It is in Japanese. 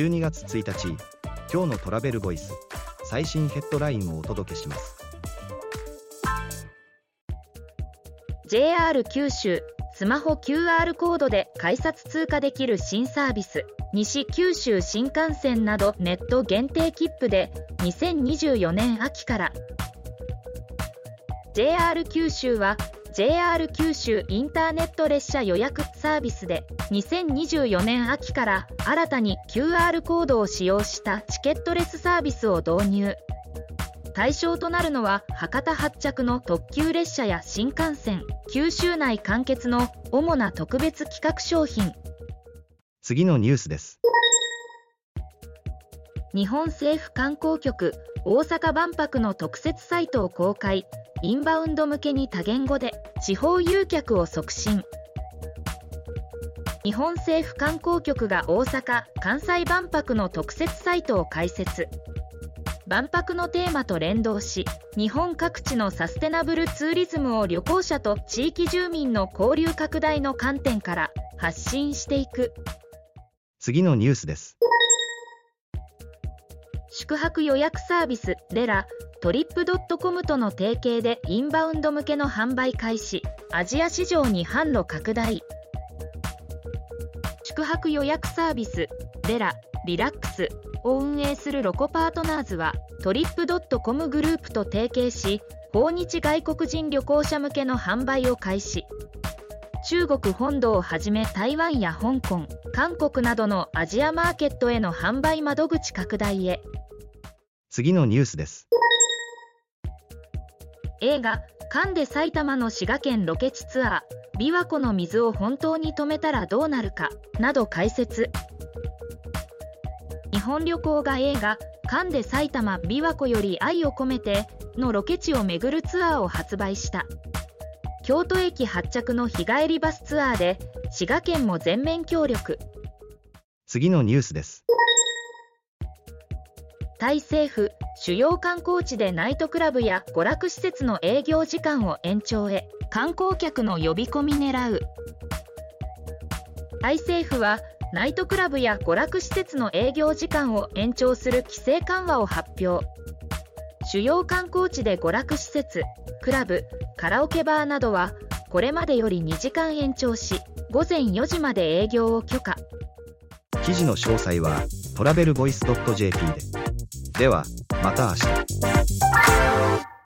12月1日今日のトラベルボイス最新ヘッドラインをお届けします。JR 九州スマホ QR コードで改札通過できる新サービス西九州新幹線などネット限定切符で2024年秋から。JR 九州は JR 九州インターネット列車予約サービスで2024年秋から新たに QR コードを使用したチケットレスサービスを導入。対象となるのは博多発着の特急列車や新幹線九州内完結の主な特別企画商品。次のニュースです。日本政府観光局大阪万博の特設サイトを公開。インバウンド向けに多言語で地方誘客を促進。日本政府観光局が大阪・関西万博の特設サイトを開設。万博のテーマと連動し日本各地のサステナブルツーリズムを旅行者と地域住民の交流拡大の観点から発信していく。次のニュースです。宿泊予約サービスレラTrip.com との提携でインバウンド向けの販売開始。アジア市場に販路拡大。宿泊予約サービス Relux。を運営するロコパートナーズは Trip.com グループと提携し訪日外国人旅行者向けの販売を開始。中国本土をはじめ台湾や香港韓国などのアジアマーケットへの販売窓口拡大へ。次のニュースです。映画「カンデ埼玉の滋賀県ロケ地ツアー琵琶湖の水を本当に止めたらどうなるか」など解説。日本旅行が映画「カンデ埼玉琵琶湖より愛を込めて」のロケ地を巡るツアーを発売した。京都駅発着の日帰りバスツアーで滋賀県も全面協力。次のニュースですタイ政府主要観光地でナイトクラブや娯楽施設の営業時間を延長へ観光客の呼び込み狙う。タイ政府はナイトクラブや娯楽施設の営業時間を延長する規制緩和を発表。主要観光地で娯楽施設クラブカラオケバーなどはこれまでより2時間延長し午前4時まで営業を許可。記事の詳細はトラベルボイス .jp で。ではまた明日。